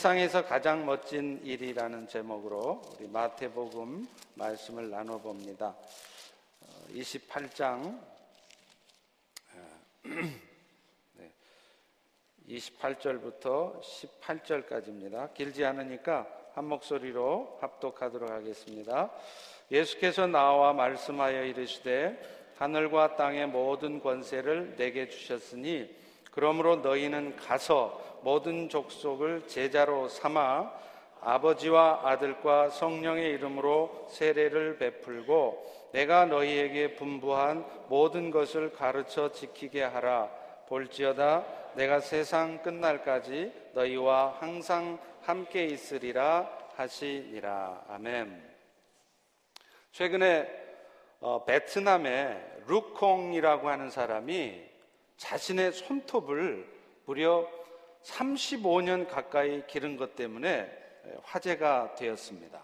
세상에서 가장 멋진 일이라는 제목으로 우리 마태복음 말씀을 나눠봅니다. 28장 28절부터 18절까지입니다. 길지 않으니까 한 목소리로 합독하도록 하겠습니다. 예수께서 나와 말씀하여 이르시되 하늘과 땅의 모든 권세를 내게 주셨으니 그러므로 너희는 가서 모든 족속을 제자로 삼아 아버지와 아들과 성령의 이름으로 세례를 베풀고 내가 너희에게 분부한 모든 것을 가르쳐 지키게 하라. 볼지어다 내가 세상 끝날까지 너희와 항상 함께 있으리라 하시니라. 아멘. 최근에 어, 베트남의 루콩이라고 하는 사람이 자신의 손톱을 무려 35년 가까이 기른 것 때문에 화제가 되었습니다.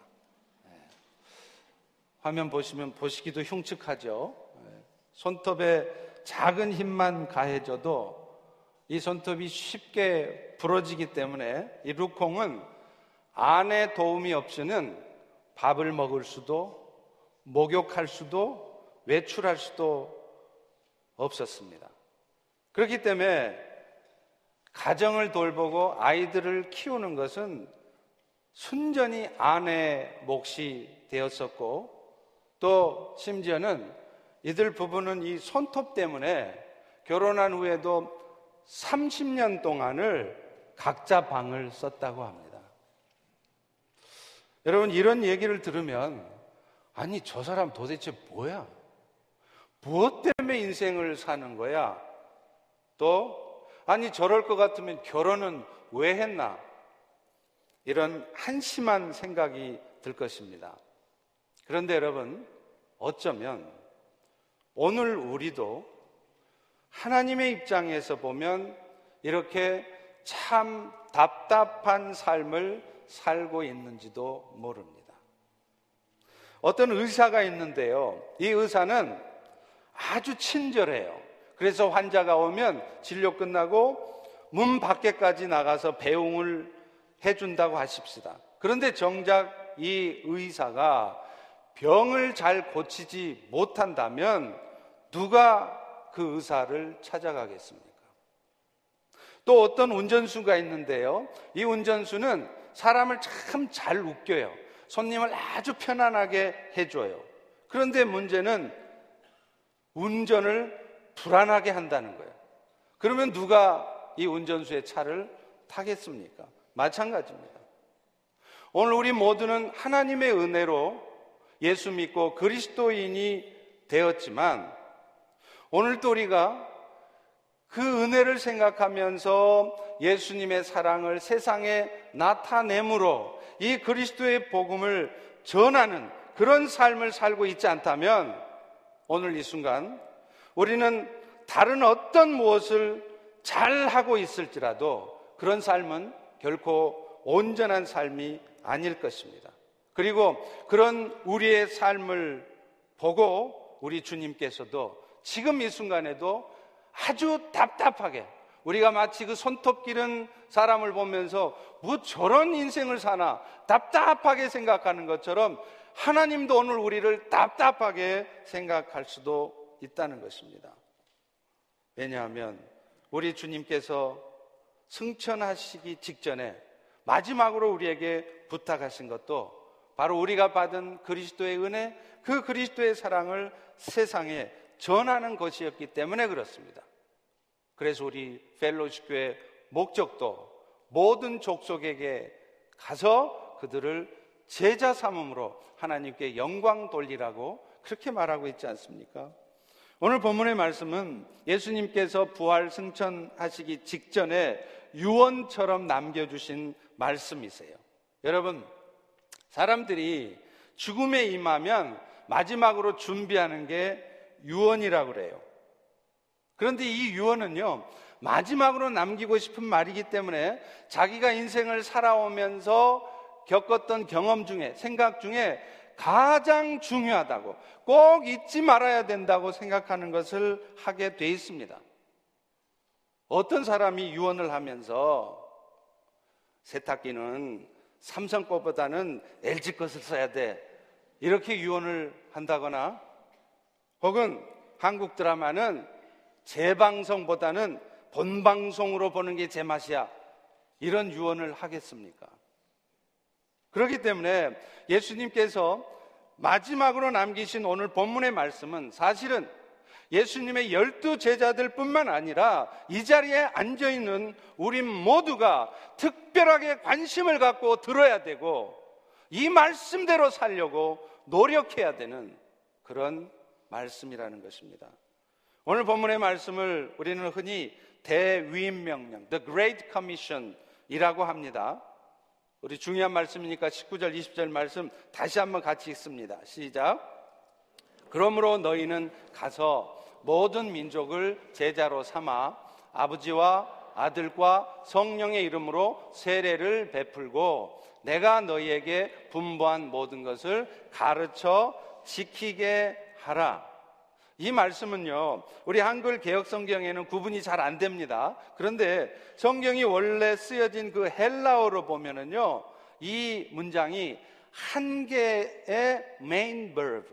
화면 보시면 보시기도 흉측하죠. 손톱에 작은 힘만 가해져도 이 손톱이 쉽게 부러지기 때문에 이 루콩은 안의 도움이 없이는 밥을 먹을 수도 목욕할 수도 외출할 수도 없었습니다. 그렇기 때문에 가정을 돌보고 아이들을 키우는 것은 순전히 아내 몫이 되었었고 또 심지어는 이들 부부는 이 손톱 때문에 결혼한 후에도 30년 동안을 각자 방을 썼다고 합니다. 여러분 이런 얘기를 들으면 아니 저 사람 도대체 뭐야? 무엇 때문에 인생을 사는 거야? 또 아니, 저럴 것 같으면 결혼은 왜 했나? 이런 한심한 생각이 들 것입니다. 그런데 여러분, 어쩌면 오늘 우리도 하나님의 입장에서 보면 이렇게 참 답답한 삶을 살고 있는지도 모릅니다. 어떤 의사가 있는데요. 이 의사는 아주 친절해요. 그래서 환자가 오면 진료 끝나고 문 밖에까지 나가서 배웅을 해준다고 하십시다. 그런데 정작 이 의사가 병을 잘 고치지 못한다면 누가 그 의사를 찾아가겠습니까? 또 어떤 운전수가 있는데요. 이 운전수는 사람을 참 잘 웃겨요. 손님을 아주 편안하게 해줘요. 그런데 문제는 운전을 불안하게 한다는 거예요. 그러면 누가 이 운전수의 차를 타겠습니까? 마찬가지입니다. 오늘 우리 모두는 하나님의 은혜로 예수 믿고 그리스도인이 되었지만 오늘도 우리가 그 은혜를 생각하면서 예수님의 사랑을 세상에 나타내므로 이 그리스도의 복음을 전하는 그런 삶을 살고 있지 않다면 오늘 이 순간 우리는 다른 어떤 무엇을 잘 하고 있을지라도 그런 삶은 결코 온전한 삶이 아닐 것입니다. 그리고 그런 우리의 삶을 보고 우리 주님께서도 지금 이 순간에도 아주 답답하게 우리가 마치 그 손톱 기른 사람을 보면서 뭐 저런 인생을 사나 답답하게 생각하는 것처럼 하나님도 오늘 우리를 답답하게 생각할 수도 있다는 것입니다. 왜냐하면 우리 주님께서 승천하시기 직전에 마지막으로 우리에게 부탁하신 것도 바로 우리가 받은 그리스도의 은혜, 그 그리스도의 사랑을 세상에 전하는 것이었기 때문에 그렇습니다. 그래서 우리 펠로시 교의 목적도 모든 족속에게 가서 그들을 제자 삼음으로 하나님께 영광 돌리라고 그렇게 말하고 있지 않습니까? 오늘 본문의 말씀은 예수님께서 부활 승천하시기 직전에 유언처럼 남겨주신 말씀이세요. 여러분, 사람들이 죽음에 임하면 마지막으로 준비하는 게 유언이라고 그래요. 그런데 이 유언은요, 마지막으로 남기고 싶은 말이기 때문에 자기가 인생을 살아오면서 겪었던 경험 중에, 생각 중에 가장 중요하다고 꼭 잊지 말아야 된다고 생각하는 것을 하게 돼 있습니다. 어떤 사람이 유언을 하면서 세탁기는 삼성 거보다는 LG 것을 써야 돼. 이렇게 유언을 한다거나 혹은 한국 드라마는 재방송보다는 본방송으로 보는 게 제맛이야. 이런 유언을 하겠습니까? 그렇기 때문에 예수님께서 마지막으로 남기신 오늘 본문의 말씀은 사실은 예수님의 열두 제자들 뿐만 아니라 이 자리에 앉아 있는 우리 모두가 특별하게 관심을 갖고 들어야 되고 이 말씀대로 살려고 노력해야 되는 그런 말씀이라는 것입니다. 오늘 본문의 말씀을 우리는 흔히 대위임 명령, The Great Commission 이라고 합니다. 우리 중요한 말씀이니까 19절, 20절 말씀 다시 한번 같이 읽습니다. 시작. 그러므로 너희는 가서 모든 민족을 제자로 삼아 아버지와 아들과 성령의 이름으로 세례를 베풀고 내가 너희에게 분부한 모든 것을 가르쳐 지키게 하라. 이 말씀은요, 우리 한글 개혁 성경에는 구분이 잘 안 됩니다. 그런데 성경이 원래 쓰여진 그 헬라어로 보면은요, 이 문장이 한 개의 main verb,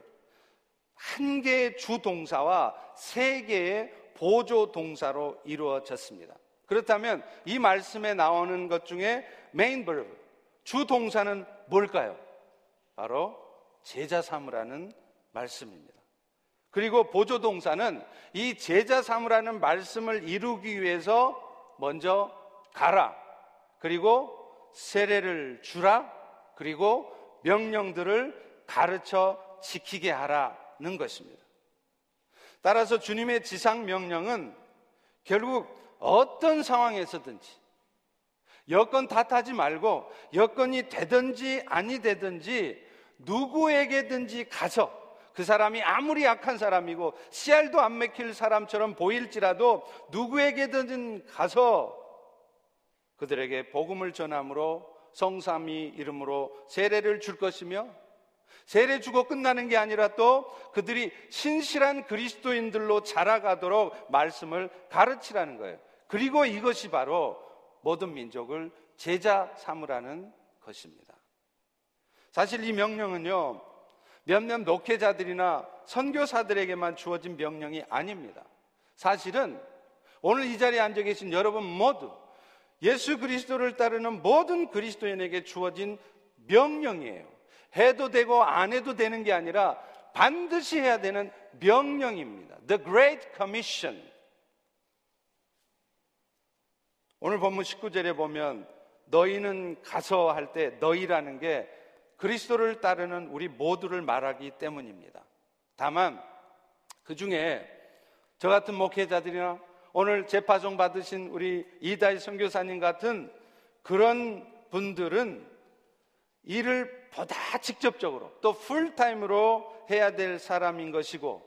한 개의 주 동사와 세 개의 보조 동사로 이루어졌습니다. 그렇다면 이 말씀에 나오는 것 중에 main verb, 주 동사는 뭘까요? 바로 제자 삼으라는 말씀입니다. 그리고 보조 동사는 이 제자 삼으라는 말씀을 이루기 위해서 먼저 가라. 그리고 세례를 주라. 그리고 명령들을 가르쳐 지키게 하라는 것입니다. 따라서 주님의 지상 명령은 결국 어떤 상황에서든지 여건 탓하지 말고 여건이 되든지 아니 되든지 누구에게든지 가서 그 사람이 아무리 약한 사람이고 씨알도 안 맥힐 사람처럼 보일지라도 누구에게든 가서 그들에게 복음을 전함으로 성삼이 이름으로 세례를 줄 것이며 세례 주고 끝나는 게 아니라 또 그들이 신실한 그리스도인들로 자라가도록 말씀을 가르치라는 거예요. 그리고 이것이 바로 모든 민족을 제자 삼으라는 것입니다. 사실 이 명령은요, 몇몇 목회자들이나 선교사들에게만 주어진 명령이 아닙니다. 사실은 오늘 이 자리에 앉아 계신 여러분 모두 예수 그리스도를 따르는 모든 그리스도인에게 주어진 명령이에요. 해도 되고 안 해도 되는 게 아니라 반드시 해야 되는 명령입니다. The Great Commission. 오늘 본문 19절에 보면 너희는 가서 할 때 너희라는 게 그리스도를 따르는 우리 모두를 말하기 때문입니다. 다만 그 중에 저 같은 목회자들이나 오늘 재파송 받으신 우리 이다희 선교사님 같은 그런 분들은 일을 보다 직접적으로 또 풀타임으로 해야 될 사람인 것이고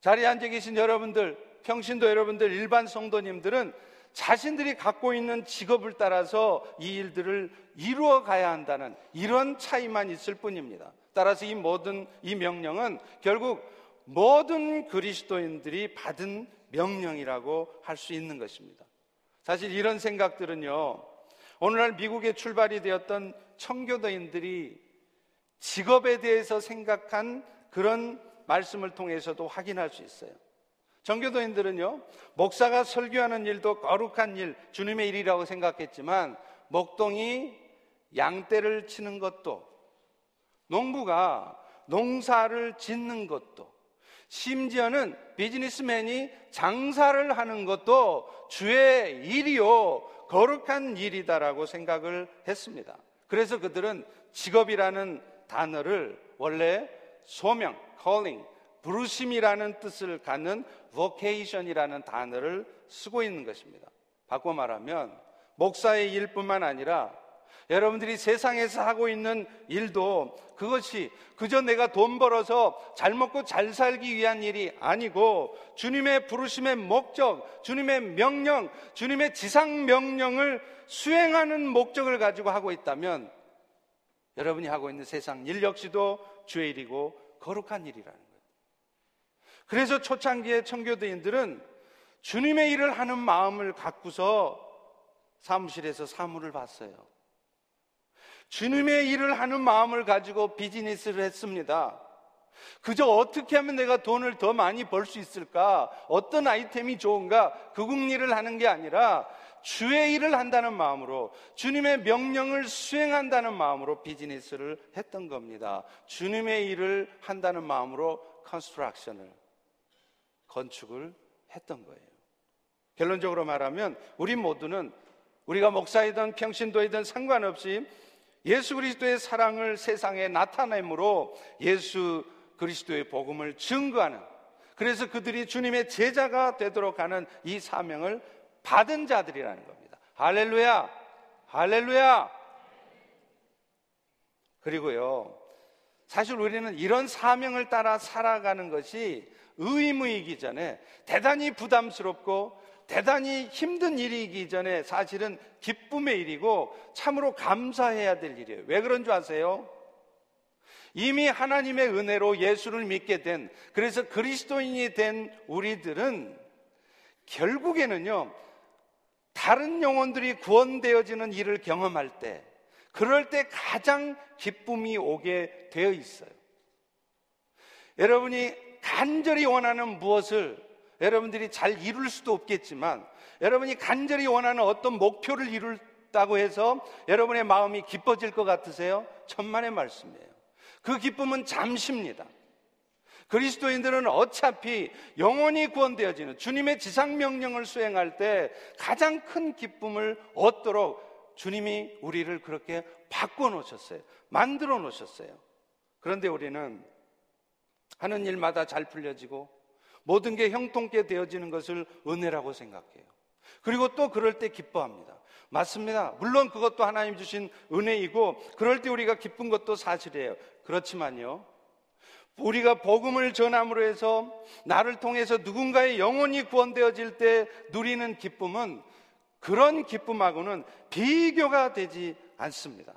자리에 앉아 계신 여러분들, 평신도 여러분들, 일반 성도님들은 자신들이 갖고 있는 직업을 따라서 이 일들을 이루어 가야 한다는 이런 차이만 있을 뿐입니다. 따라서 이 모든 이 명령은 결국 모든 그리스도인들이 받은 명령이라고 할 수 있는 것입니다. 사실 이런 생각들은요, 오늘날 미국에 출발이 되었던 청교도인들이 직업에 대해서 생각한 그런 말씀을 통해서도 확인할 수 있어요. 정교도인들은요, 목사가 설교하는 일도 거룩한 일, 주님의 일이라고 생각했지만, 목동이 양떼를 치는 것도, 농부가 농사를 짓는 것도, 심지어는 비즈니스맨이 장사를 하는 것도 주의 일이요, 거룩한 일이다라고 생각을 했습니다. 그래서 그들은 직업이라는 단어를 원래 소명, calling, 부르심이라는 뜻을 갖는 vocation이라는 단어를 쓰고 있는 것입니다. 바꿔 말하면 목사의 일뿐만 아니라 여러분들이 세상에서 하고 있는 일도 그것이 그저 내가 돈 벌어서 잘 먹고 잘 살기 위한 일이 아니고 주님의 부르심의 목적, 주님의 명령, 주님의 지상 명령을 수행하는 목적을 가지고 하고 있다면 여러분이 하고 있는 세상 일 역시도 주의 일이고 거룩한 일이라는 그래서 초창기의 청교도인들은 주님의 일을 하는 마음을 갖고서 사무실에서 사무를 봤어요. 주님의 일을 하는 마음을 가지고 비즈니스를 했습니다. 그저 어떻게 하면 내가 돈을 더 많이 벌 수 있을까? 어떤 아이템이 좋은가? 그 궁리를 하는 게 아니라 주의 일을 한다는 마음으로 주님의 명령을 수행한다는 마음으로 비즈니스를 했던 겁니다. 주님의 일을 한다는 마음으로 construction을 건축을 했던 거예요. 결론적으로 말하면 우리 모두는 우리가 목사이든 평신도이든 상관없이 예수 그리스도의 사랑을 세상에 나타내므로 예수 그리스도의 복음을 증거하는 그래서 그들이 주님의 제자가 되도록 하는 이 사명을 받은 자들이라는 겁니다. 할렐루야! 할렐루야! 그리고요, 사실 우리는 이런 사명을 따라 살아가는 것이 의무이기 전에 대단히 부담스럽고 대단히 힘든 일이기 전에 사실은 기쁨의 일이고 참으로 감사해야 될 일이에요. 왜 그런 줄 아세요? 이미 하나님의 은혜로 예수를 믿게 된, 그래서 그리스도인이 된 우리들은 결국에는요, 다른 영혼들이 구원되어지는 일을 경험할 때, 그럴 때 가장 기쁨이 오게 되어 있어요. 여러분이 간절히 원하는 무엇을 여러분들이 잘 이룰 수도 없겠지만 여러분이 간절히 원하는 어떤 목표를 이룰다고 해서 여러분의 마음이 기뻐질 것 같으세요? 천만의 말씀이에요. 그 기쁨은 잠시입니다. 그리스도인들은 어차피 영원히 구원되어지는 주님의 지상명령을 수행할 때 가장 큰 기쁨을 얻도록 주님이 우리를 그렇게 바꿔 놓으셨어요. 만들어 놓으셨어요. 그런데 우리는 하는 일마다 잘 풀려지고 모든 게 형통케 되어지는 것을 은혜라고 생각해요. 그리고 또 그럴 때 기뻐합니다. 맞습니다. 물론 그것도 하나님 주신 은혜이고 그럴 때 우리가 기쁜 것도 사실이에요. 그렇지만요. 우리가 복음을 전함으로 해서 나를 통해서 누군가의 영혼이 구원되어질 때 누리는 기쁨은 그런 기쁨하고는 비교가 되지 않습니다.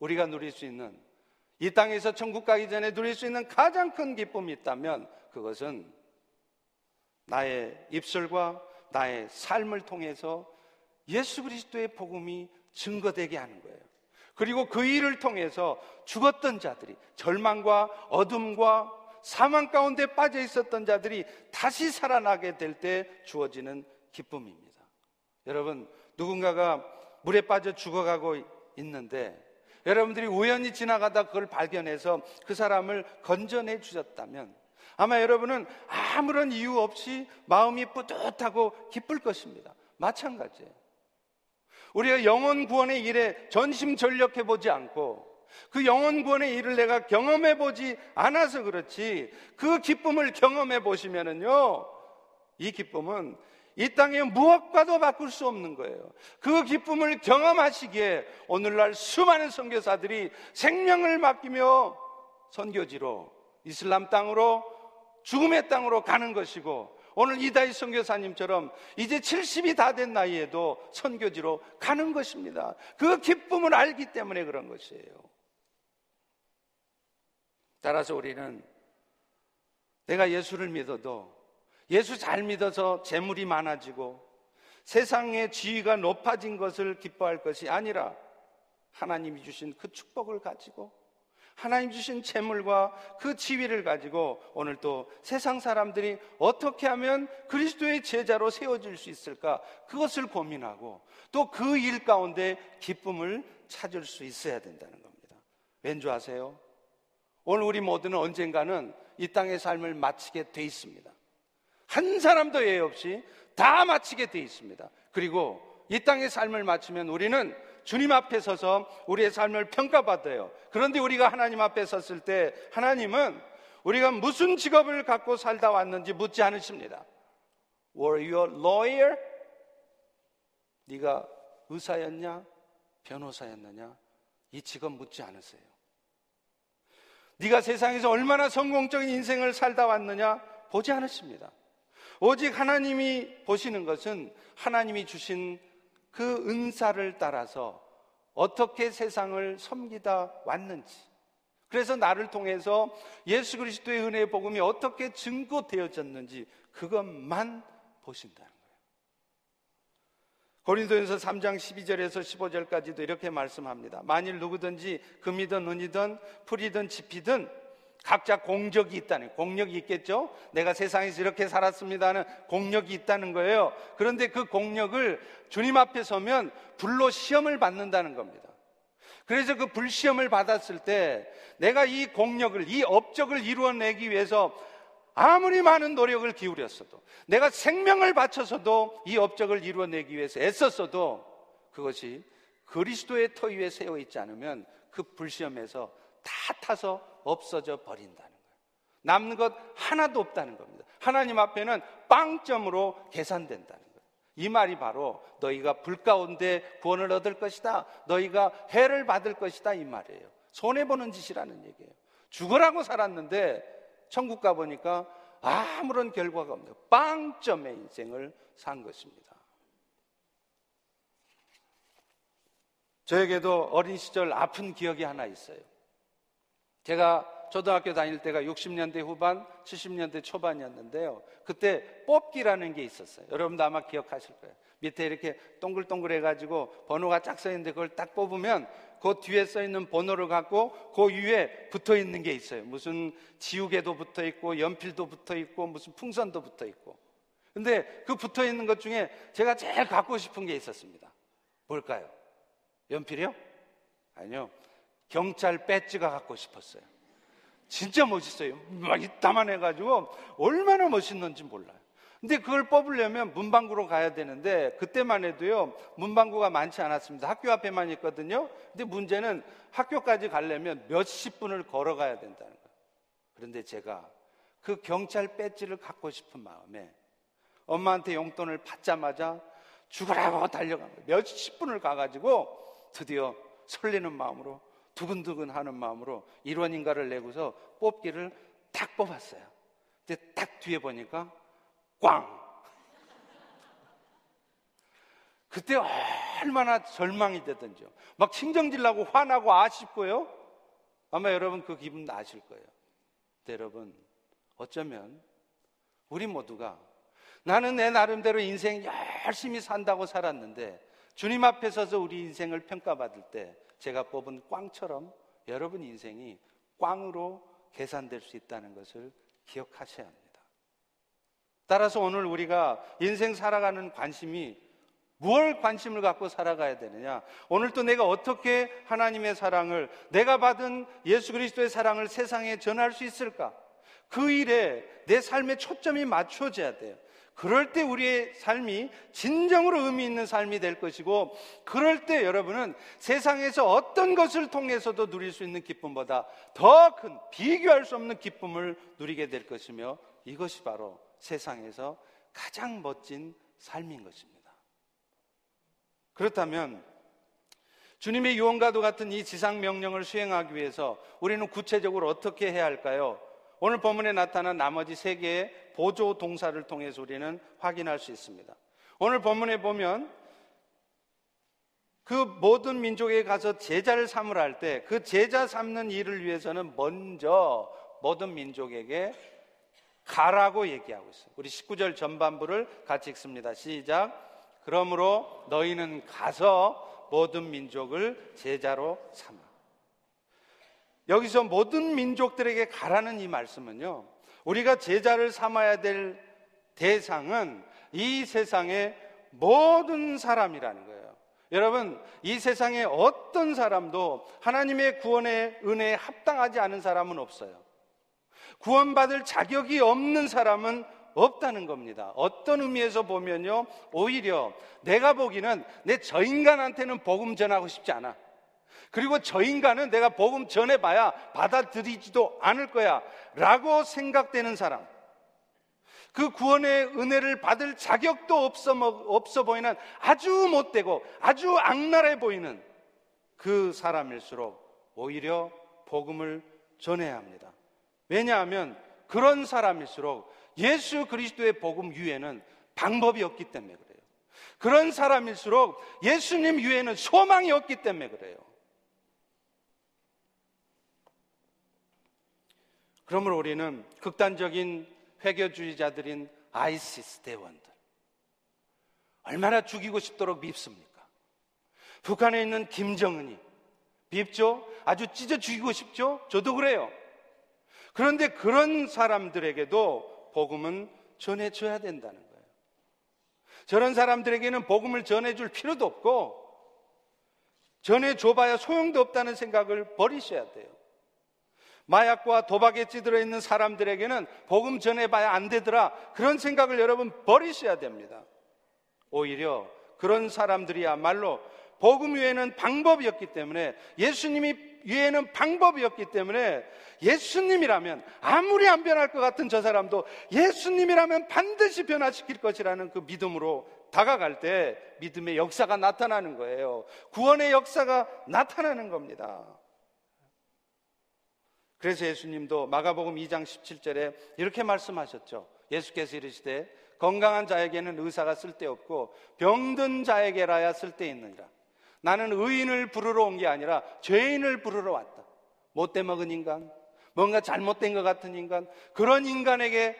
우리가 누릴 수 있는 이 땅에서 천국 가기 전에 누릴 수 있는 가장 큰 기쁨이 있다면 그것은 나의 입술과 나의 삶을 통해서 예수 그리스도의 복음이 증거되게 하는 거예요. 그리고 그 일을 통해서 죽었던 자들이 절망과 어둠과 사망 가운데 빠져 있었던 자들이 다시 살아나게 될 때 주어지는 기쁨입니다. 여러분, 누군가가 물에 빠져 죽어가고 있는데 여러분들이 우연히 지나가다 그걸 발견해서 그 사람을 건져내 주셨다면 아마 여러분은 아무런 이유 없이 마음이 뿌듯하고 기쁠 것입니다. 마찬가지예요. 우리가 영혼 구원의 일에 전심전력해 보지 않고 그 영혼 구원의 일을 내가 경험해 보지 않아서 그렇지 그 기쁨을 경험해 보시면은요 이 기쁨은 이 땅에 무엇과도 바꿀 수 없는 거예요. 그 기쁨을 경험하시기에 오늘날 수많은 선교사들이 생명을 맡기며 선교지로 이슬람 땅으로 죽음의 땅으로 가는 것이고 오늘 이다희 선교사님처럼 이제 70이 다 된 나이에도 선교지로 가는 것입니다. 그 기쁨을 알기 때문에 그런 것이에요. 따라서 우리는 내가 예수를 믿어도 예수 잘 믿어서 재물이 많아지고 세상의 지위가 높아진 것을 기뻐할 것이 아니라 하나님이 주신 그 축복을 가지고 하나님 주신 재물과 그 지위를 가지고 오늘 또 세상 사람들이 어떻게 하면 그리스도의 제자로 세워질 수 있을까? 그것을 고민하고 또 그 일 가운데 기쁨을 찾을 수 있어야 된다는 겁니다. 왠지 아세요? 오늘 우리 모두는 언젠가는 이 땅의 삶을 마치게 돼 있습니다. 한 사람도 예외 없이 다 마치게 돼 있습니다. 그리고 이 땅의 삶을 마치면 우리는 주님 앞에 서서 우리의 삶을 평가받아요. 그런데 우리가 하나님 앞에 섰을 때 하나님은 우리가 무슨 직업을 갖고 살다 왔는지 묻지 않으십니다. Were you a lawyer? 네가 의사였냐? 변호사였느냐? 이 직업 묻지 않으세요. 네가 세상에서 얼마나 성공적인 인생을 살다 왔느냐? 보지 않으십니다. 오직 하나님이 보시는 것은 하나님이 주신 그 은사를 따라서 어떻게 세상을 섬기다 왔는지 그래서 나를 통해서 예수 그리스도의 은혜의 복음이 어떻게 증거되어졌는지 그것만 보신다는 거예요. 고린도전서 3장 12절에서 15절까지도 이렇게 말씀합니다. 만일 누구든지 금이든 은이든 풀이든 지피든 각자 공적이 있다는 공력이 있겠죠. 내가 세상에서 이렇게 살았습니다는 공력이 있다는 거예요. 그런데 그 공력을 주님 앞에 서면 불로 시험을 받는다는 겁니다. 그래서 그 불시험을 받았을 때 내가 이 공력을 이 업적을 이루어내기 위해서 아무리 많은 노력을 기울였어도 내가 생명을 바쳐서도 이 업적을 이루어내기 위해서 애썼어도 그것이 그리스도의 터 위에 세워 있지 않으면 그 불시험에서 다 타서 없어져 버린다는 거예요. 남는 것 하나도 없다는 겁니다. 하나님 앞에는 빵점으로 계산된다는 거예요. 이 말이 바로 너희가 불 가운데 구원을 얻을 것이다. 너희가 해를 받을 것이다. 이 말이에요. 손해보는 짓이라는 얘기예요. 죽으라고 살았는데 천국 가보니까 아무런 결과가 없는 빵점의 인생을 산 것입니다. 저에게도 어린 시절 아픈 기억이 하나 있어요. 제가 초등학교 다닐 때가 60년대 후반, 70년대 초반이었는데요. 그때 뽑기라는 게 있었어요. 여러분도 아마 기억하실 거예요. 밑에 이렇게 동글동글 해가지고 번호가 짝 써있는데 그걸 딱 뽑으면 그 뒤에 써 있는 번호를 갖고 그 위에 붙어 있는 게 있어요. 무슨 지우개도 붙어 있고 연필도 붙어 있고 무슨 풍선도 붙어 있고. 근데 그 붙어 있는 것 중에 제가 제일 갖고 싶은 게 있었습니다. 뭘까요? 연필이요? 아니요. 경찰 배지가 갖고 싶었어요. 진짜 멋있어요. 막 이따만 해가지고 얼마나 멋있는지 몰라요. 근데 그걸 뽑으려면 문방구로 가야 되는데 그때만 해도요 문방구가 많지 않았습니다. 학교 앞에만 있거든요. 근데 문제는 학교까지 가려면 몇십 분을 걸어가야 된다는 거예요. 그런데 제가 그 경찰 배지를 갖고 싶은 마음에 엄마한테 용돈을 받자마자 죽으라고 달려간 거예요. 몇십 분을 가가지고 드디어 설레는 마음으로 두근두근 하는 마음으로 1원인가를 내고서 뽑기를 딱 뽑았어요. 근데 딱 뒤에 보니까 꽝! 그때 얼마나 절망이 되든지요. 막 칭정질 나고 화나고 아쉽고요. 아마 여러분 그 기분 아실 거예요. 여러분, 어쩌면 우리 모두가 나는 내 나름대로 인생 열심히 산다고 살았는데 주님 앞에 서서 우리 인생을 평가받을 때 제가 뽑은 꽝처럼 여러분 인생이 꽝으로 계산될 수 있다는 것을 기억하셔야 합니다. 따라서 오늘 우리가 인생 살아가는 관심이 무엇 관심을 갖고 살아가야 되느냐? 오늘 또 내가 어떻게 하나님의 사랑을, 내가 받은 예수 그리스도의 사랑을 세상에 전할 수 있을까? 그 일에 내 삶의 초점이 맞춰져야 돼요. 그럴 때 우리의 삶이 진정으로 의미 있는 삶이 될 것이고, 그럴 때 여러분은 세상에서 어떤 것을 통해서도 누릴 수 있는 기쁨보다 더 큰, 비교할 수 없는 기쁨을 누리게 될 것이며, 이것이 바로 세상에서 가장 멋진 삶인 것입니다. 그렇다면 주님의 유언과도 같은 이 지상 명령을 수행하기 위해서 우리는 구체적으로 어떻게 해야 할까요? 오늘 본문에 나타난 나머지 세 개의 보조 동사를 통해서 우리는 확인할 수 있습니다. 오늘 본문에 보면 그 모든 민족에 가서 제자를 삼으라 할 때 그 제자 삼는 일을 위해서는 먼저 모든 민족에게 가라고 얘기하고 있어요. 우리 19절 전반부를 같이 읽습니다. 시작. 그러므로 너희는 가서 모든 민족을 제자로 삼아. 여기서 모든 민족들에게 가라는 이 말씀은요. 우리가 제자를 삼아야 될 대상은 이 세상의 모든 사람이라는 거예요. 여러분, 이 세상에 어떤 사람도 하나님의 구원의 은혜에 합당하지 않은 사람은 없어요. 구원받을 자격이 없는 사람은 없다는 겁니다. 어떤 의미에서 보면요. 오히려 내가 보기는 내 저 인간한테는 복음 전하고 싶지 않아. 그리고 저 인간은 내가 복음 전해 봐야 받아들이지도 않을 거야. 라고 생각되는 사람. 그 구원의 은혜를 받을 자격도 없어, 없어 보이는 아주 못되고 아주 악랄해 보이는 그 사람일수록 오히려 복음을 전해야 합니다. 왜냐하면 그런 사람일수록 예수 그리스도의 복음 위에는 방법이 없기 때문에 그래요. 그런 사람일수록 예수님 위에는 소망이 없기 때문에 그래요. 그러므로 우리는 극단적인 회교주의자들인 아이시스 대원들, 얼마나 죽이고 싶도록 밉습니까? 북한에 있는 김정은이 밉죠? 아주 찢어 죽이고 싶죠? 저도 그래요. 그런데 그런 사람들에게도 복음은 전해줘야 된다는 거예요. 저런 사람들에게는 복음을 전해줄 필요도 없고 전해줘봐야 소용도 없다는 생각을 버리셔야 돼요. 마약과 도박에 찌들어 있는 사람들에게는 복음 전해봐야 안 되더라. 그런 생각을 여러분 버리셔야 됩니다. 오히려 그런 사람들이야말로 복음 외에는 방법이었기 때문에 예수님이 위에는 방법이었기 때문에 예수님이라면 아무리 안 변할 것 같은 저 사람도 예수님이라면 반드시 변화시킬 것이라는 그 믿음으로 다가갈 때 믿음의 역사가 나타나는 거예요. 구원의 역사가 나타나는 겁니다. 그래서 예수님도 마가복음 2장 17절에 이렇게 말씀하셨죠. 예수께서 이르시되 건강한 자에게는 의사가 쓸데없고 병든 자에게라야 쓸데있느니라. 나는 의인을 부르러 온 게 아니라 죄인을 부르러 왔다. 못돼 먹은 인간, 뭔가 잘못된 것 같은 인간, 그런 인간에게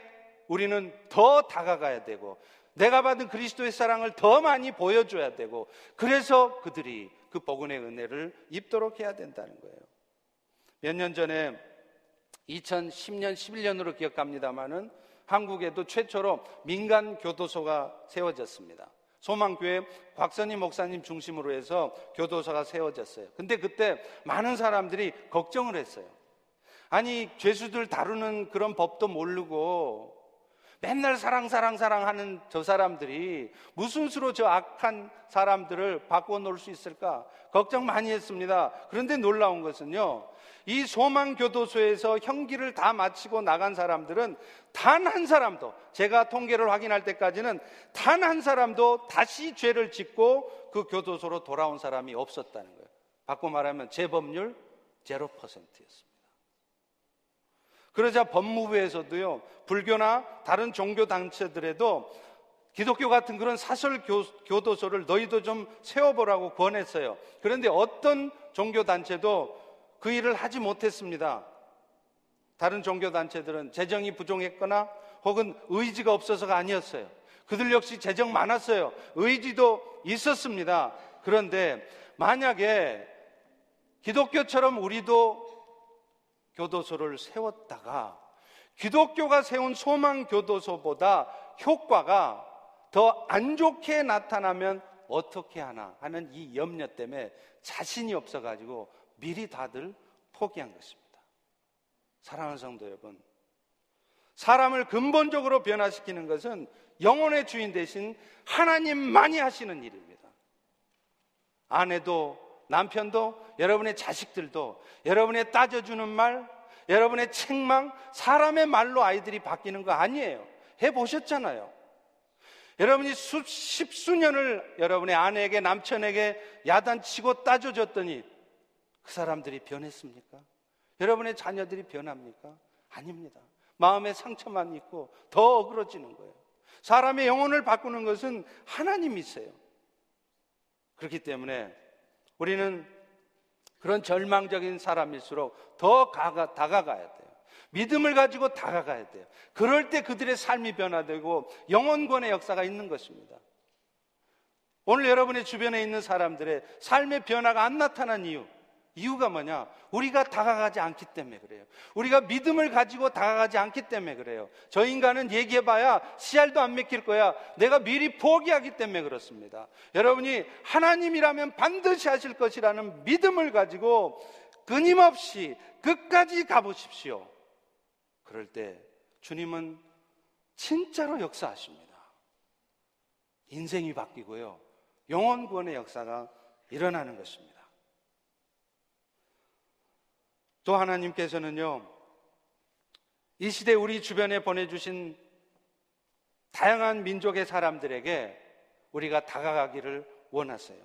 우리는 더 다가가야 되고, 내가 받은 그리스도의 사랑을 더 많이 보여줘야 되고, 그래서 그들이 그 복음의 은혜를 입도록 해야 된다는 거예요. 몇 년 전에 2010년, 11년으로 기억합니다만은 한국에도 최초로 민간 교도소가 세워졌습니다. 소망교회 곽선희 목사님 중심으로 해서 교도소가 세워졌어요. 근데 그때 많은 사람들이 걱정을 했어요. 아니, 죄수들 다루는 그런 법도 모르고 맨날 사랑, 사랑, 사랑 하는 저 사람들이 무슨 수로 저 악한 사람들을 바꿔 놓을 수 있을까? 걱정 많이 했습니다. 그런데 놀라운 것은요, 이 소망교도소에서 형기를 다 마치고 나간 사람들은 단 한 사람도, 제가 통계를 확인할 때까지는 단 한 사람도 다시 죄를 짓고 그 교도소로 돌아온 사람이 없었다는 거예요. 바꿔 말하면 재범률 0%였습니다. 그러자 법무부에서도요, 불교나 다른 종교 단체들에도 기독교 같은 그런 사설 교도소를 너희도 좀 세워보라고 권했어요. 그런데 어떤 종교 단체도 그 일을 하지 못했습니다. 다른 종교 단체들은 재정이 부족했거나 혹은 의지가 없어서가 아니었어요. 그들 역시 재정 많았어요. 의지도 있었습니다. 그런데 만약에 기독교처럼 우리도 교도소를 세웠다가 기독교가 세운 소망 교도소보다 효과가 더 안 좋게 나타나면 어떻게 하나 하는 이 염려 때문에 자신이 없어가지고 미리 다들 포기한 것입니다. 사랑하는 성도 여러분, 사람을 근본적으로 변화시키는 것은 영혼의 주인 대신 하나님만이 하시는 일입니다. 아내도 남편도 여러분의 자식들도 여러분의 따져주는 말, 여러분의 책망, 사람의 말로 아이들이 바뀌는 거 아니에요. 해보셨잖아요. 여러분이 수, 십 수년을 여러분의 아내에게 남편에게 야단치고 따져줬더니 그 사람들이 변했습니까? 여러분의 자녀들이 변합니까? 아닙니다. 마음에 상처만 있고 더 어그러지는 거예요. 사람의 영혼을 바꾸는 것은 하나님이세요. 그렇기 때문에 우리는 그런 절망적인 사람일수록 더 가가, 다가가야 돼요. 믿음을 가지고 다가가야 돼요. 그럴 때 그들의 삶이 변화되고 영혼권의 역사가 있는 것입니다. 오늘 여러분의 주변에 있는 사람들의 삶의 변화가 안 나타난 이유, 이유가 뭐냐? 우리가 다가가지 않기 때문에 그래요. 우리가 믿음을 가지고 다가가지 않기 때문에 그래요. 저 인간은 얘기해봐야 씨알도 안 맥힐 거야. 내가 미리 포기하기 때문에 그렇습니다. 여러분이 하나님이라면 반드시 하실 것이라는 믿음을 가지고 끊임없이 끝까지 가보십시오. 그럴 때 주님은 진짜로 역사하십니다. 인생이 바뀌고요. 영원 구원의 역사가 일어나는 것입니다. 또 하나님께서는요, 이 시대 우리 주변에 보내주신 다양한 민족의 사람들에게 우리가 다가가기를 원하세요.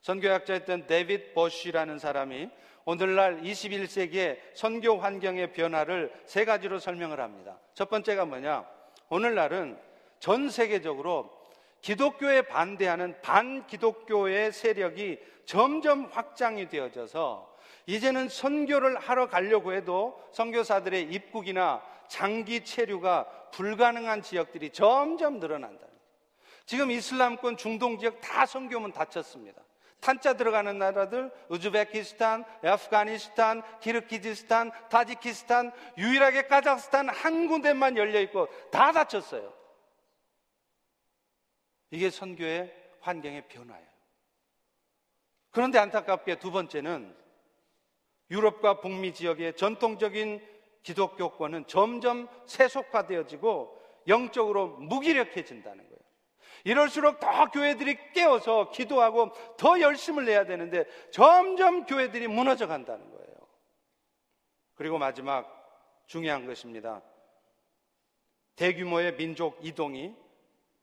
선교학자였던 데빗 버쉬라는 사람이 오늘날 21세기의 선교 환경의 변화를 세 가지로 설명을 합니다. 첫 번째가 뭐냐? 오늘날은 전 세계적으로 기독교에 반대하는 반기독교의 세력이 점점 확장이 되어져서 이제는 선교를 하러 가려고 해도 선교사들의 입국이나 장기 체류가 불가능한 지역들이 점점 늘어난다. 지금 이슬람권 중동 지역 다 선교문 닫혔습니다. 탄자 들어가는 나라들 우즈베키스탄, 아프가니스탄, 키르키즈스탄, 타지키스탄, 유일하게 카자흐스탄 한 군데만 열려 있고 다 닫혔어요. 이게 선교의 환경의 변화예요. 그런데 안타깝게 두 번째는 유럽과 북미 지역의 전통적인 기독교권은 점점 세속화되어지고 영적으로 무기력해진다는 거예요. 이럴수록 더 교회들이 깨어서 기도하고 더 열심을 내야 되는데 점점 교회들이 무너져 간다는 거예요. 그리고 마지막 중요한 것입니다. 대규모의 민족 이동이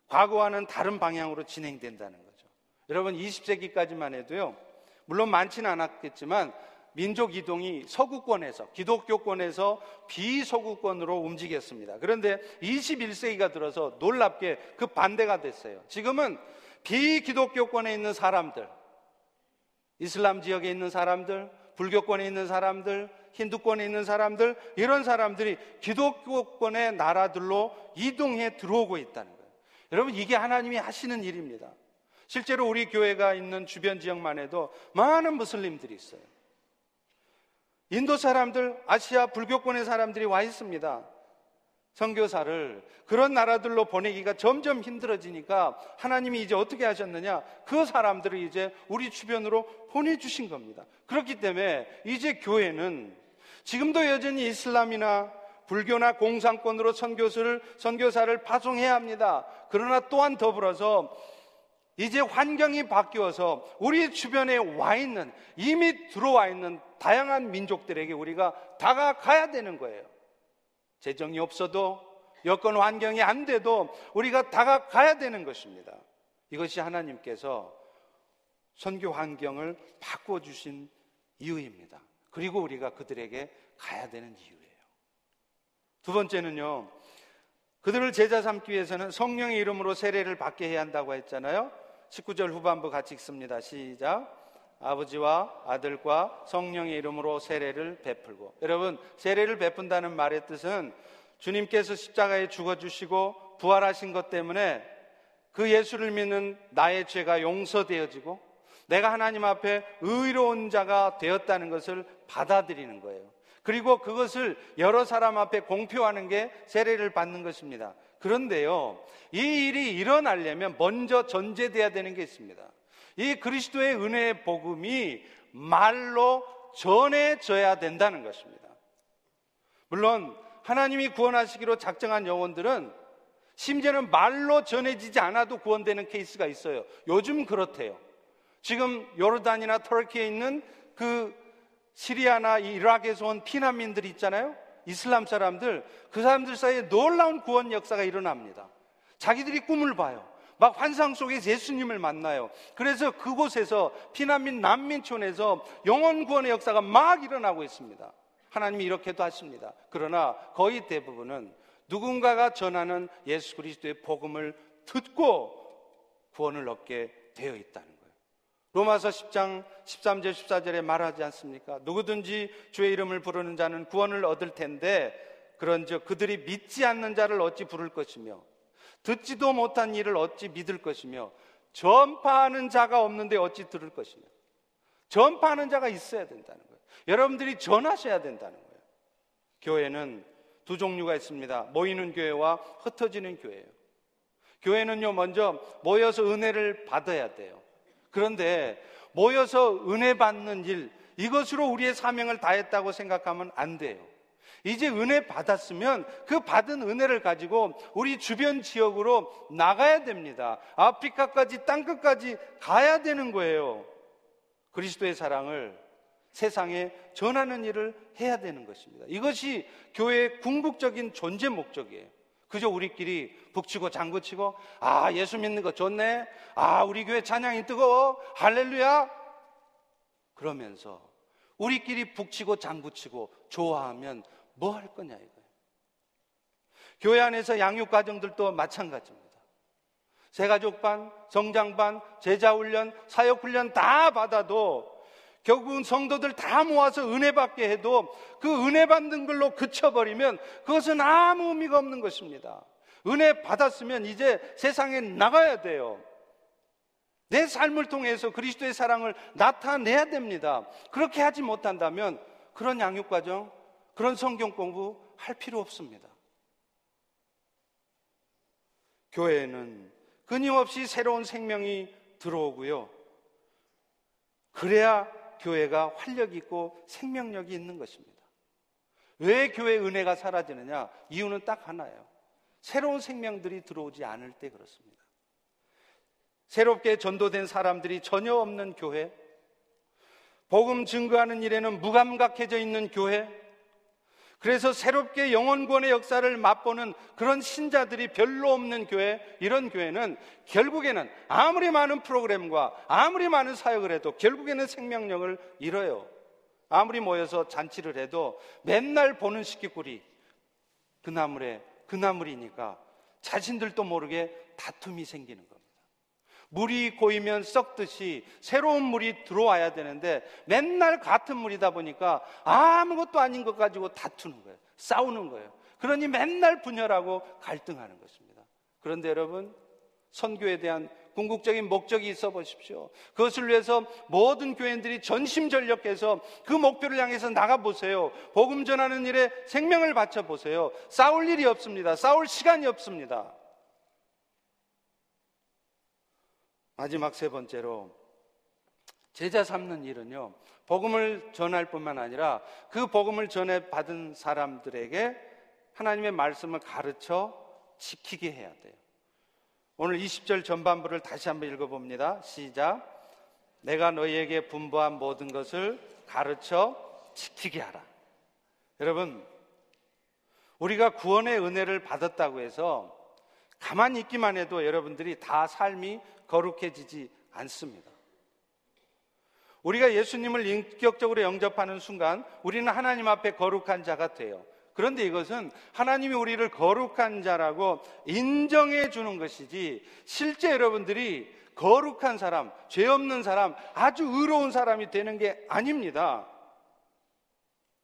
과거와는 다른 방향으로 진행된다는 거죠. 여러분 20세기까지만 해도요. 물론 많지는 않았겠지만 민족 이동이 서구권에서 기독교권에서 비서구권으로 움직였습니다. 그런데 21세기가 들어서 놀랍게 그 반대가 됐어요. 지금은 비기독교권에 있는 사람들, 이슬람 지역에 있는 사람들, 불교권에 있는 사람들, 힌두권에 있는 사람들, 이런 사람들이 기독교권의 나라들로 이동해 들어오고 있다는 거예요. 여러분, 이게 하나님이 하시는 일입니다. 실제로 우리 교회가 있는 주변 지역만 해도 많은 무슬림들이 있어요. 인도 사람들, 아시아 불교권의 사람들이 와 있습니다. 선교사를 그런 나라들로 보내기가 점점 힘들어지니까 하나님이 이제 어떻게 하셨느냐? 그 사람들을 이제 우리 주변으로 보내주신 겁니다. 그렇기 때문에 이제 교회는 지금도 여전히 이슬람이나 불교나 공산권으로 선교사를, 선교사를 파송해야 합니다. 그러나 또한 더불어서 이제 환경이 바뀌어서 우리 주변에 와 있는, 이미 들어와 있는 다양한 민족들에게 우리가 다가가야 되는 거예요. 재정이 없어도 여건 환경이 안 돼도 우리가 다가가야 되는 것입니다. 이것이 하나님께서 선교 환경을 바꿔 주신 이유입니다. 그리고 우리가 그들에게 가야 되는 이유예요. 두 번째는요, 그들을 제자 삼기 위해서는 성령의 이름으로 세례를 받게 해야 한다고 했잖아요. 19절 후반부 같이 읽습니다. 시작. 아버지와 아들과 성령의 이름으로 세례를 베풀고 여러분 세례를 베푼다는 말의 뜻은 주님께서 십자가에 죽어 주시고 부활하신 것 때문에 그 예수를 믿는 나의 죄가 용서되어지고 내가 하나님 앞에 의로운 자가 되었다는 것을 받아들이는 거예요. 그리고 그것을 여러 사람 앞에 공표하는 게 세례를 받는 것입니다. 그런데요, 이 일이 일어나려면 먼저 전제돼야 되는 게 있습니다. 이 그리스도의 은혜의 복음이 말로 전해져야 된다는 것입니다. 물론 하나님이 구원하시기로 작정한 영혼들은 심지어는 말로 전해지지 않아도 구원되는 케이스가 있어요. 요즘 그렇대요. 지금 요르단이나 터키에 있는 그 시리아나 이라크에서 온 피난민들 있잖아요. 이슬람 사람들, 그 사람들 사이에 놀라운 구원 역사가 일어납니다. 자기들이 꿈을 봐요. 막 환상 속에 예수님을 만나요. 그래서 그곳에서 피난민 난민촌에서 영원 구원의 역사가 막 일어나고 있습니다. 하나님이 이렇게도 하십니다. 그러나 거의 대부분은 누군가가 전하는 예수 그리스도의 복음을 듣고 구원을 얻게 되어 있다는 거예요. 로마서 10장 13절 14절에 말하지 않습니까? 누구든지 주의 이름을 부르는 자는 구원을 얻을 텐데 그런즉 그들이 믿지 않는 자를 어찌 부를 것이며 듣지도 못한 일을 어찌 믿을 것이며 전파하는 자가 없는데 어찌 들을 것이며 전파하는 자가 있어야 된다는 거예요. 여러분들이 전하셔야 된다는 거예요. 교회는 두 종류가 있습니다. 모이는 교회와 흩어지는 교회예요. 교회는요, 먼저 모여서 은혜를 받아야 돼요. 그런데 모여서 은혜 받는 일, 이것으로 우리의 사명을 다했다고 생각하면 안 돼요. 이제 은혜 받았으면 그 받은 은혜를 가지고 우리 주변 지역으로 나가야 됩니다. 아프리카까지 땅끝까지 가야 되는 거예요. 그리스도의 사랑을 세상에 전하는 일을 해야 되는 것입니다. 이것이 교회의 궁극적인 존재 목적이에요. 그저 우리끼리 북치고 장구치고 아 예수 믿는 거 좋네 아 우리 교회 찬양이 뜨거워 할렐루야 그러면서 우리끼리 북치고 장구치고 좋아하면 뭐 할 거냐 이거예요. 교회 안에서 양육 과정들도 마찬가지입니다. 세가족반, 성장반, 제자훈련, 사역훈련 다 받아도 결국은 성도들 다 모아서 은혜 받게 해도 그 은혜 받는 걸로 그쳐버리면 그것은 아무 의미가 없는 것입니다. 은혜 받았으면 이제 세상에 나가야 돼요. 내 삶을 통해서 그리스도의 사랑을 나타내야 됩니다. 그렇게 하지 못한다면 그런 양육 과정, 그런 성경 공부 할 필요 없습니다. 교회에는 끊임없이 새로운 생명이 들어오고요. 그래야 교회가 활력 있고 생명력이 있는 것입니다. 왜 교회 은혜가 사라지느냐? 이유는 딱 하나예요. 새로운 생명들이 들어오지 않을 때 그렇습니다. 새롭게 전도된 사람들이 전혀 없는 교회, 복음 증거하는 일에는 무감각해져 있는 교회, 그래서 새롭게 영원권의 역사를 맛보는 그런 신자들이 별로 없는 교회, 이런 교회는 결국에는 아무리 많은 프로그램과 아무리 많은 사역을 해도 결국에는 생명력을 잃어요. 아무리 모여서 잔치를 해도 맨날 보는 식기꿀이 그 나물에 그 나물이니까 자신들도 모르게 다툼이 생기는 겁니다. 물이 고이면 썩듯이 새로운 물이 들어와야 되는데 맨날 같은 물이다 보니까 아무것도 아닌 것 가지고 다투는 거예요. 싸우는 거예요. 그러니 맨날 분열하고 갈등하는 것입니다. 그런데 여러분, 선교에 대한 궁극적인 목적이 있어 보십시오. 그것을 위해서 모든 교인들이 전심전력해서 그 목표를 향해서 나가 보세요. 복음 전하는 일에 생명을 바쳐 보세요. 싸울 일이 없습니다. 싸울 시간이 없습니다. 마지막 세 번째로 제자 삼는 일은요. 복음을 전할 뿐만 아니라 그 복음을 전해 받은 사람들에게 하나님의 말씀을 가르쳐 지키게 해야 돼요. 오늘 20절 전반부를 다시 한번 읽어봅니다. 시작. 내가 너희에게 분부한 모든 것을 가르쳐 지키게 하라. 여러분, 우리가 구원의 은혜를 받았다고 해서 가만히 있기만 해도 여러분들이 다 삶이 거룩해지지 않습니다. 우리가 예수님을 인격적으로 영접하는 순간 우리는 하나님 앞에 거룩한 자가 돼요. 그런데 이것은 하나님이 우리를 거룩한 자라고 인정해 주는 것이지 실제 여러분들이 거룩한 사람, 죄 없는 사람, 아주 의로운 사람이 되는 게 아닙니다.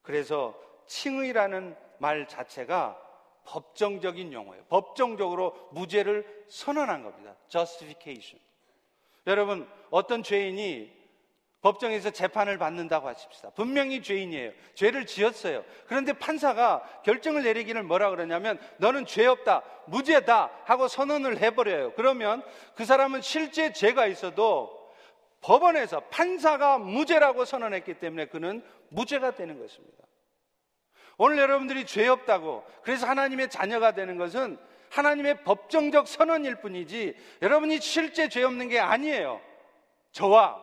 그래서 칭의라는 말 자체가 법정적인 용어예요. 법정적으로 무죄를 선언한 겁니다. justification. 여러분, 어떤 죄인이 법정에서 재판을 받는다고 하십시다. 분명히 죄인이에요. 죄를 지었어요. 그런데 판사가 결정을 내리기를 뭐라 그러냐면 너는 죄 없다, 무죄다 하고 선언을 해버려요. 그러면 그 사람은 실제 죄가 있어도 법원에서 판사가 무죄라고 선언했기 때문에 그는 무죄가 되는 것입니다. 오늘 여러분들이 죄 없다고 그래서 하나님의 자녀가 되는 것은 하나님의 법정적 선언일 뿐이지 여러분이 실제 죄 없는 게 아니에요. 저와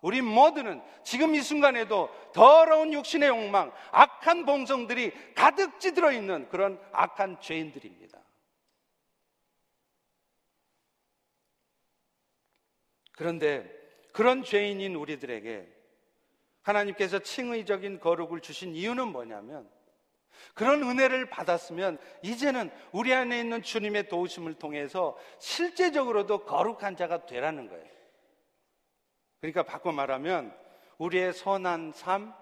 우리 모두는 지금 이 순간에도 더러운 육신의 욕망, 악한 봉성들이 가득 찌들어 있는 그런 악한 죄인들입니다. 그런데 그런 죄인인 우리들에게 하나님께서 칭의적인 거룩을 주신 이유는 뭐냐면 그런 은혜를 받았으면 이제는 우리 안에 있는 주님의 도우심을 통해서 실제적으로도 거룩한 자가 되라는 거예요. 그러니까 바꿔 말하면 우리의 선한 삶,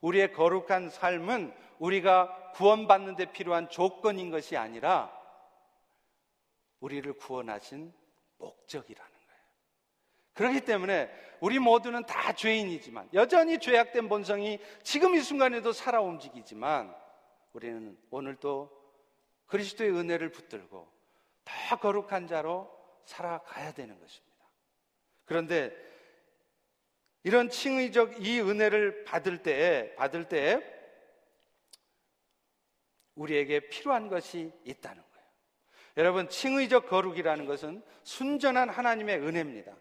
우리의 거룩한 삶은 우리가 구원받는 데 필요한 조건인 것이 아니라 우리를 구원하신 목적이라는 거예요. 그렇기 때문에 우리 모두는 다 죄인이지만 여전히 죄악된 본성이 지금 이 순간에도 살아 움직이지만 우리는 오늘도 그리스도의 은혜를 붙들고 더 거룩한 자로 살아가야 되는 것입니다. 그런데 이런 칭의적 이 은혜를 받을 때, 받을 때 우리에게 필요한 것이 있다는 거예요. 여러분, 칭의적 거룩이라는 것은 순전한 하나님의 은혜입니다.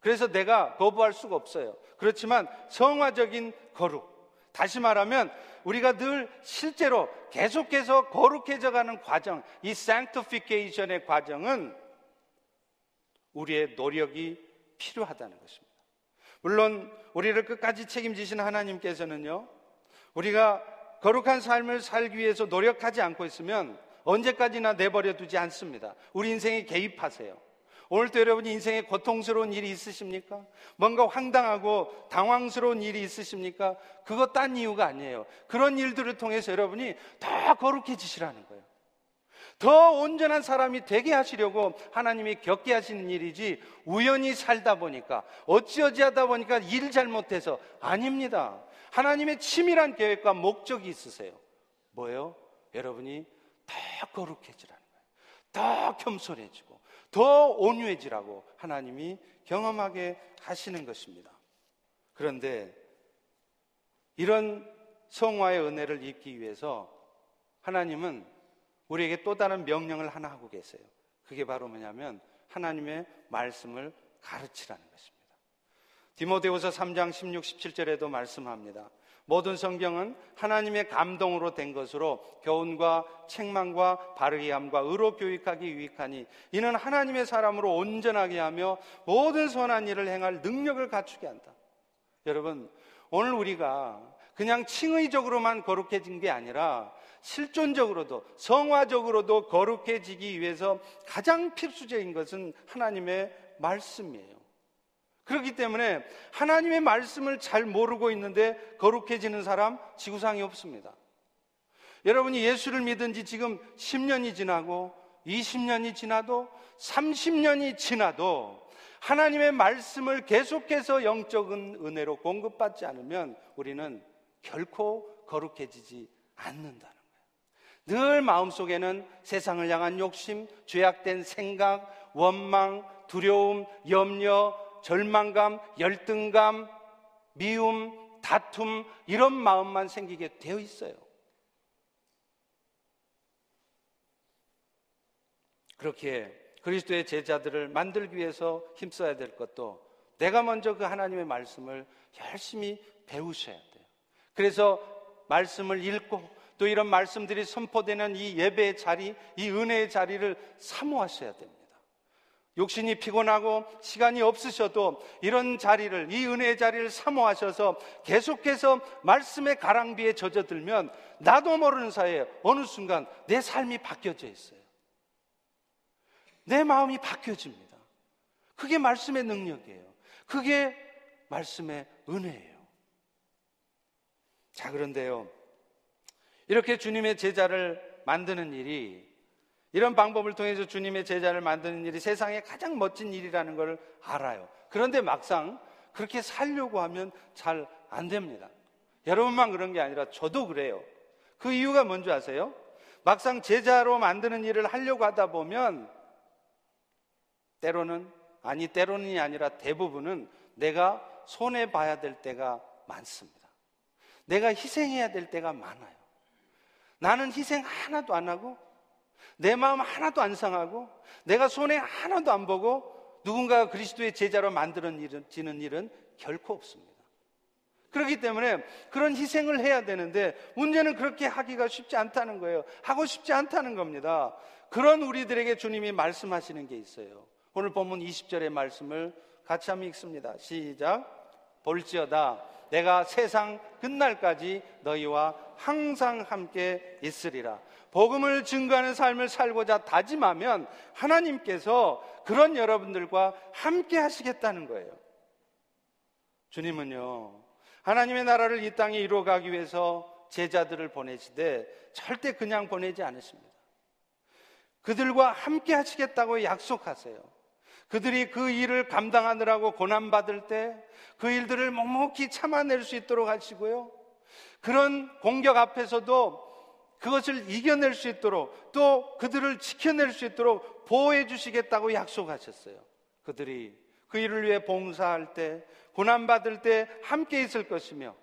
그래서 내가 거부할 수가 없어요. 그렇지만 성화적인 거룩. 다시 말하면 우리가 늘 실제로 계속해서 거룩해져 가는 과정, 이 sanctification의 과정은 우리의 노력이 필요하다는 것입니다. 물론 우리를 끝까지 책임지신 하나님께서는요, 우리가 거룩한 삶을 살기 위해서 노력하지 않고 있으면 언제까지나 내버려 두지 않습니다. 우리 인생에 개입하세요. 오늘도 여러분이 인생에 고통스러운 일이 있으십니까? 뭔가 황당하고 당황스러운 일이 있으십니까? 그거 딴 이유가 아니에요. 그런 일들을 통해서 여러분이 더 거룩해지시라는 거예요. 더 온전한 사람이 되게 하시려고 하나님이 겪게 하시는 일이지 우연히 살다 보니까 어찌어찌 하다 보니까 일 잘못해서 아닙니다. 하나님의 치밀한 계획과 목적이 있으세요. 뭐예요? 여러분이 더 거룩해지라는 거예요. 더 겸손해지고 더 온유해지라고 하나님이 경험하게 하시는 것입니다. 그런데 이런 성화의 은혜를 입기 위해서 하나님은 우리에게 또 다른 명령을 하나 하고 계세요. 그게 바로 뭐냐면 하나님의 말씀을 가르치라는 것입니다. 디모데후서 3장 16, 17절에도 말씀합니다. 모든 성경은 하나님의 감동으로 된 것으로 교훈과 책망과 바르게 함과 의로 교육하기 유익하니 이는 하나님의 사람으로 온전하게 하며 모든 선한 일을 행할 능력을 갖추게 한다. 여러분, 오늘 우리가 그냥 칭의적으로만 거룩해진 게 아니라 실존적으로도 성화적으로도 거룩해지기 위해서 가장 필수적인 것은 하나님의 말씀이에요. 그렇기 때문에 하나님의 말씀을 잘 모르고 있는데 거룩해지는 사람 지구상에 없습니다. 여러분이 예수를 믿은 지 지금 10년이 지나고 20년이 지나도 30년이 지나도 하나님의 말씀을 계속해서 영적인 은혜로 공급받지 않으면 우리는 결코 거룩해지지 않는다는 거예요. 늘 마음속에는 세상을 향한 욕심, 죄악된 생각, 원망, 두려움, 염려, 절망감, 열등감, 미움, 다툼, 이런 마음만 생기게 되어 있어요. 그렇게 그리스도의 제자들을 만들기 위해서 힘써야 될 것도 내가 먼저 그 하나님의 말씀을 열심히 배우셔야 돼요. 그래서 말씀을 읽고 또 이런 말씀들이 선포되는 이 예배의 자리, 이 은혜의 자리를 사모하셔야 됩니다. 욕심이 피곤하고 시간이 없으셔도 이런 자리를, 이 은혜의 자리를 사모하셔서 계속해서 말씀의 가랑비에 젖어들면 나도 모르는 사이에 어느 순간 내 삶이 바뀌어져 있어요. 내 마음이 바뀌어집니다. 그게 말씀의 능력이에요. 그게 말씀의 은혜예요. 자, 그런데요. 이렇게 주님의 제자를 만드는 일이 이런 방법을 통해서 주님의 제자를 만드는 일이 세상에 가장 멋진 일이라는 걸 알아요. 그런데 막상 그렇게 살려고 하면 잘 안 됩니다. 여러분만 그런 게 아니라 저도 그래요. 그 이유가 뭔지 아세요? 막상 제자로 만드는 일을 하려고 하다 보면 때로는 아니 때로는이 아니라 대부분은 내가 손해 봐야 될 때가 많습니다. 내가 희생해야 될 때가 많아요. 나는 희생 하나도 안 하고 내 마음 하나도 안 상하고 내가 손해 하나도 안 보고 누군가 그리스도의 제자로 만들어지는 일은 결코 없습니다. 그렇기 때문에 그런 희생을 해야 되는데 문제는 그렇게 하기가 쉽지 않다는 거예요. 하고 싶지 않다는 겁니다. 그런 우리들에게 주님이 말씀하시는 게 있어요. 오늘 본문 20절의 말씀을 같이 한번 읽습니다. 시작. 볼지어다 내가 세상 끝날까지 너희와 항상 함께 있으리라. 복음을 증거하는 삶을 살고자 다짐하면 하나님께서 그런 여러분들과 함께 하시겠다는 거예요. 주님은요, 하나님의 나라를 이 땅에 이루어가기 위해서 제자들을 보내시되 절대 그냥 보내지 않으십니다. 그들과 함께 하시겠다고 약속하세요. 그들이 그 일을 감당하느라고 고난받을 때 그 일들을 묵묵히 참아낼 수 있도록 하시고요. 그런 공격 앞에서도 그것을 이겨낼 수 있도록 또 그들을 지켜낼 수 있도록 보호해 주시겠다고 약속하셨어요. 그들이 그 일을 위해 봉사할 때, 고난받을 때 함께 있을 것이며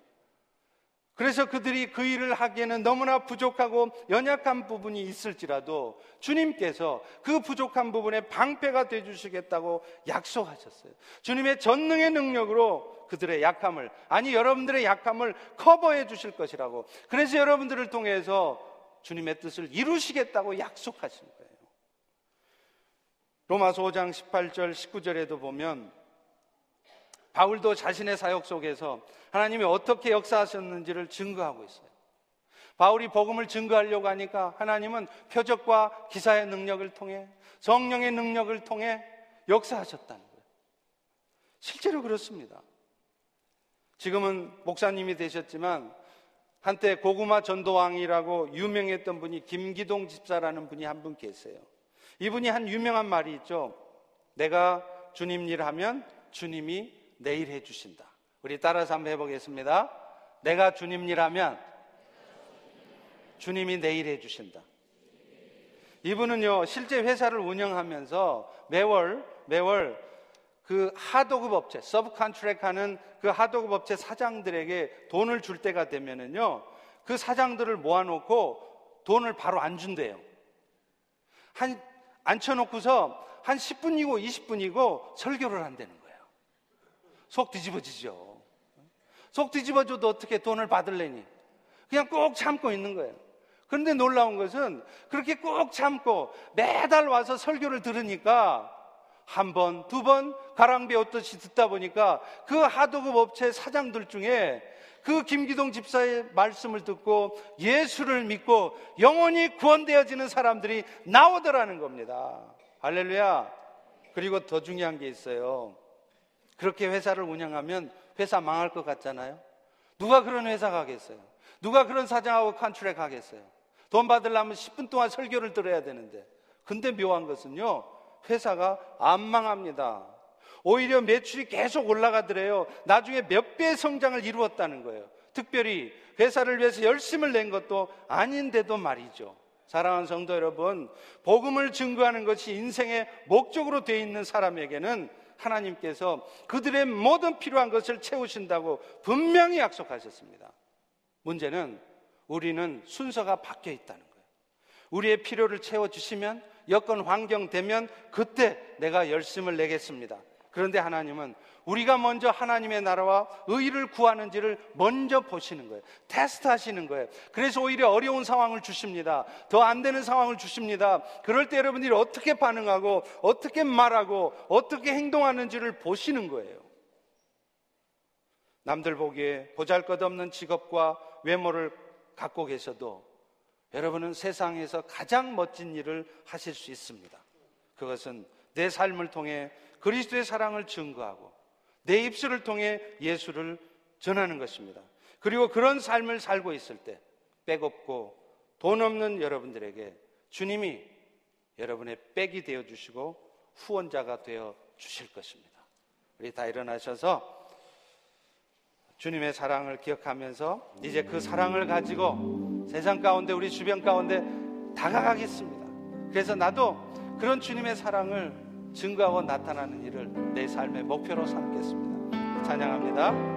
그래서 그들이 그 일을 하기에는 너무나 부족하고 연약한 부분이 있을지라도 주님께서 그 부족한 부분에 방패가 돼 주시겠다고 약속하셨어요. 주님의 전능의 능력으로 그들의 약함을, 아니 여러분들의 약함을 커버해 주실 것이라고. 그래서 여러분들을 통해서 주님의 뜻을 이루시겠다고 약속하신 거예요. 로마서 5장 18절, 19절에도 보면 바울도 자신의 사역 속에서 하나님이 어떻게 역사하셨는지를 증거하고 있어요. 바울이 복음을 증거하려고 하니까 하나님은 표적과 기사의 능력을 통해 성령의 능력을 통해 역사하셨다는 거예요. 실제로 그렇습니다. 지금은 목사님이 되셨지만 한때 고구마 전도왕이라고 유명했던 분이 김기동 집사라는 분이 한 분 계세요. 이분이 한 유명한 말이 있죠. 내가 주님 일 하면 주님이 내 일 해주신다. 우리 따라서 한번 해보겠습니다. 내가 주님 일 하면 주님이 내 일 해주신다. 이분은요, 실제 회사를 운영하면서 매월, 매월 그 하도급 업체, sub contract 하는 그 하도급 업체 사장들에게 돈을 줄 때가 되면은요, 그 사장들을 모아놓고 돈을 바로 안 준대요. 한, 앉혀놓고서 한 10분이고 20분이고 설교를 한다는 거예요. 속 뒤집어지죠. 속 뒤집어져도 어떻게 돈을 받을래니? 그냥 꼭 참고 있는 거예요. 그런데 놀라운 것은 그렇게 꼭 참고 매달 와서 설교를 들으니까 한 번, 두 번 가랑 배웠듯이 듣다 보니까 그 하도급 업체 사장들 중에 그 김기동 집사의 말씀을 듣고 예수를 믿고 영원히 구원되어지는 사람들이 나오더라는 겁니다. 할렐루야. 그리고 더 중요한 게 있어요. 그렇게 회사를 운영하면 회사 망할 것 같잖아요. 누가 그런 회사 가겠어요? 누가 그런 사장하고 컨트랙 하겠어요? 돈 받으려면 10분 동안 설교를 들어야 되는데. 근데 묘한 것은요, 회사가 안 망합니다. 오히려 매출이 계속 올라가더래요. 나중에 몇 배의 성장을 이루었다는 거예요. 특별히 회사를 위해서 열심을 낸 것도 아닌데도 말이죠. 사랑하는 성도 여러분, 복음을 증거하는 것이 인생의 목적으로 되어 있는 사람에게는 하나님께서 그들의 모든 필요한 것을 채우신다고 분명히 약속하셨습니다. 문제는 우리는 순서가 바뀌어 있다는 거예요. 우리의 필요를 채워주시면 여건 환경 되면 그때 내가 열심을 내겠습니다. 그런데 하나님은 우리가 먼저 하나님의 나라와 의를 구하는지를 먼저 보시는 거예요. 테스트 하시는 거예요. 그래서 오히려 어려운 상황을 주십니다. 더 안 되는 상황을 주십니다. 그럴 때 여러분들이 어떻게 반응하고 어떻게 말하고 어떻게 행동하는지를 보시는 거예요. 남들 보기에 보잘 것 없는 직업과 외모를 갖고 계셔도 여러분은 세상에서 가장 멋진 일을 하실 수 있습니다. 그것은 내 삶을 통해 그리스도의 사랑을 증거하고 내 입술을 통해 예수를 전하는 것입니다. 그리고 그런 삶을 살고 있을 때 빼곡고 돈 없는 여러분들에게 주님이 여러분의 백이 되어 주시고 후원자가 되어 주실 것입니다. 우리 다 일어나셔서 주님의 사랑을 기억하면서 이제 그 사랑을 가지고 세상 가운데 우리 주변 가운데 다가가겠습니다. 그래서 나도 그런 주님의 사랑을 증거하고 나타나는 일을 내 삶의 목표로 삼겠습니다. 찬양합니다.